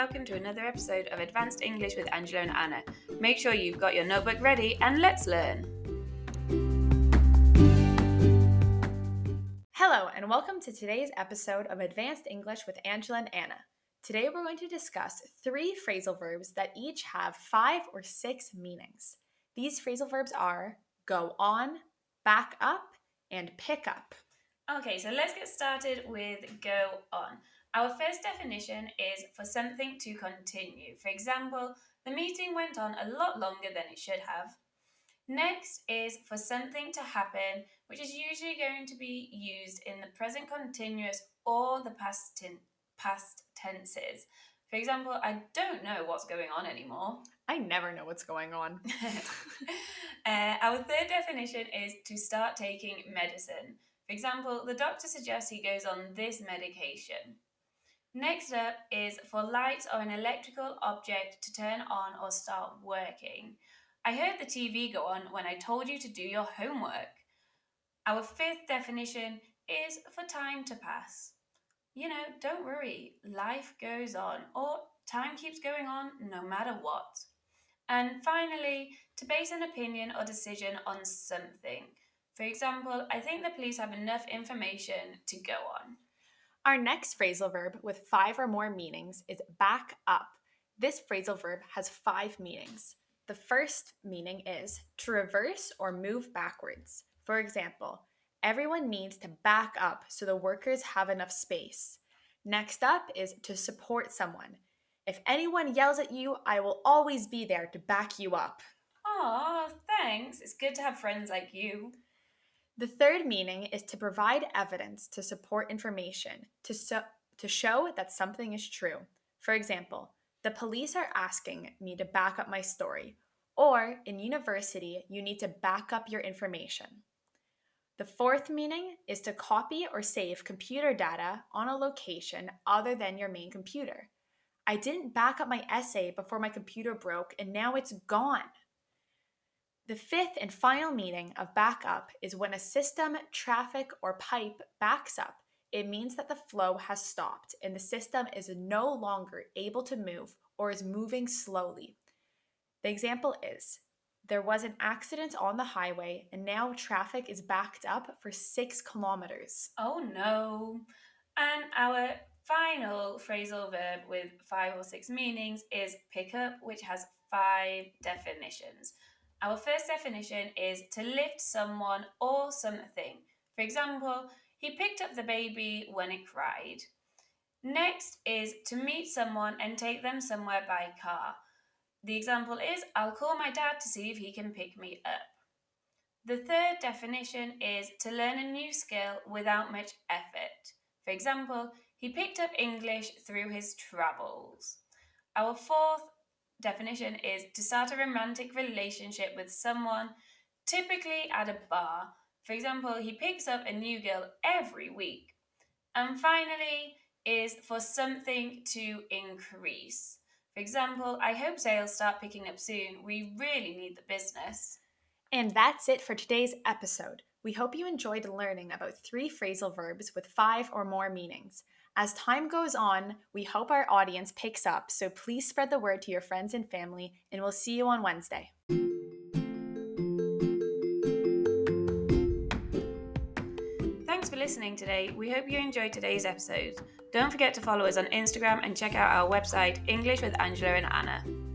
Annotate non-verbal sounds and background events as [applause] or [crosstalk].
welcome to another episode of Advanced English with Angela and Anna. Make sure you've got your notebook ready and let's learn. Hello, and welcome to today's episode of Advanced English with Angela and Anna. Today we're going to discuss three phrasal verbs that each have five or six meanings. These phrasal verbs are go on, back up, and pick up. Okay, so let's get started with go on. Our first definition is for something to continue. For example, the meeting went on a lot longer than it should have. Next is for something to happen, which is usually going to be used in the present continuous or the past, ten- past tenses. For example, I don't know what's going on anymore. I never know what's going on. [laughs] uh, our third definition is to start taking medicine. For example, the doctor suggests he goes on this medication. Next up is for lights or an electrical object to turn on or start working. I heard the TV go on when I told you to do your homework. Our fifth definition is for time to pass. You know, don't worry, life goes on, or time keeps going on no matter what. And finally, to base an opinion or decision on something. For example, I think the police have enough information to go on. Our next phrasal verb with five or more meanings is back up. This phrasal verb has five meanings. The first meaning is to reverse or move backwards. For example, everyone needs to back up so the workers have enough space. Next up is to support someone. If anyone yells at you, I will always be there to back you up. Aw, thanks. It's good to have friends like you. The third meaning is to provide evidence to support information, to, so, to show that something is true. For example, the police are asking me to back up my story, or in university, you need to back up your information. The fourth meaning is to copy or save computer data on a location other than your main computer. I didn't back up my essay before my computer broke and now it's gone. The fifth and final meaning of back up is when a system, traffic, or pipe backs up, it means that the flow has stopped and the system is no longer able to move or is moving slowly. The example is there was an accident on the highway and now traffic is backed up for six kilometers. Oh no. And our final phrasal verb with five or six meanings is pick up, which has five definitions. Our first definition is to lift someone or something. For example, he picked up the baby when it cried. Next is to meet someone and take them somewhere by car. The example is I'll call my dad to see if he can pick me up. The third definition is to learn a new skill without much effort. For example, he picked up English through his travels. Our fourth definition is to start a romantic relationship with someone, typically at a bar. For example, he picks up a new girl every week. And finally, is for something to increase. For example, I hope sales start picking up soon. We really need the business. And that's it for today's episode. We hope you enjoyed learning about three phrasal verbs with five or more meanings. As time goes on, we hope our audience picks up, so please spread the word to your friends and family, and we'll see you on Wednesday. Thanks for listening today. We hope you enjoyed today's episode. Don't forget to follow us on Instagram and check out our website, English with Angela and Anna.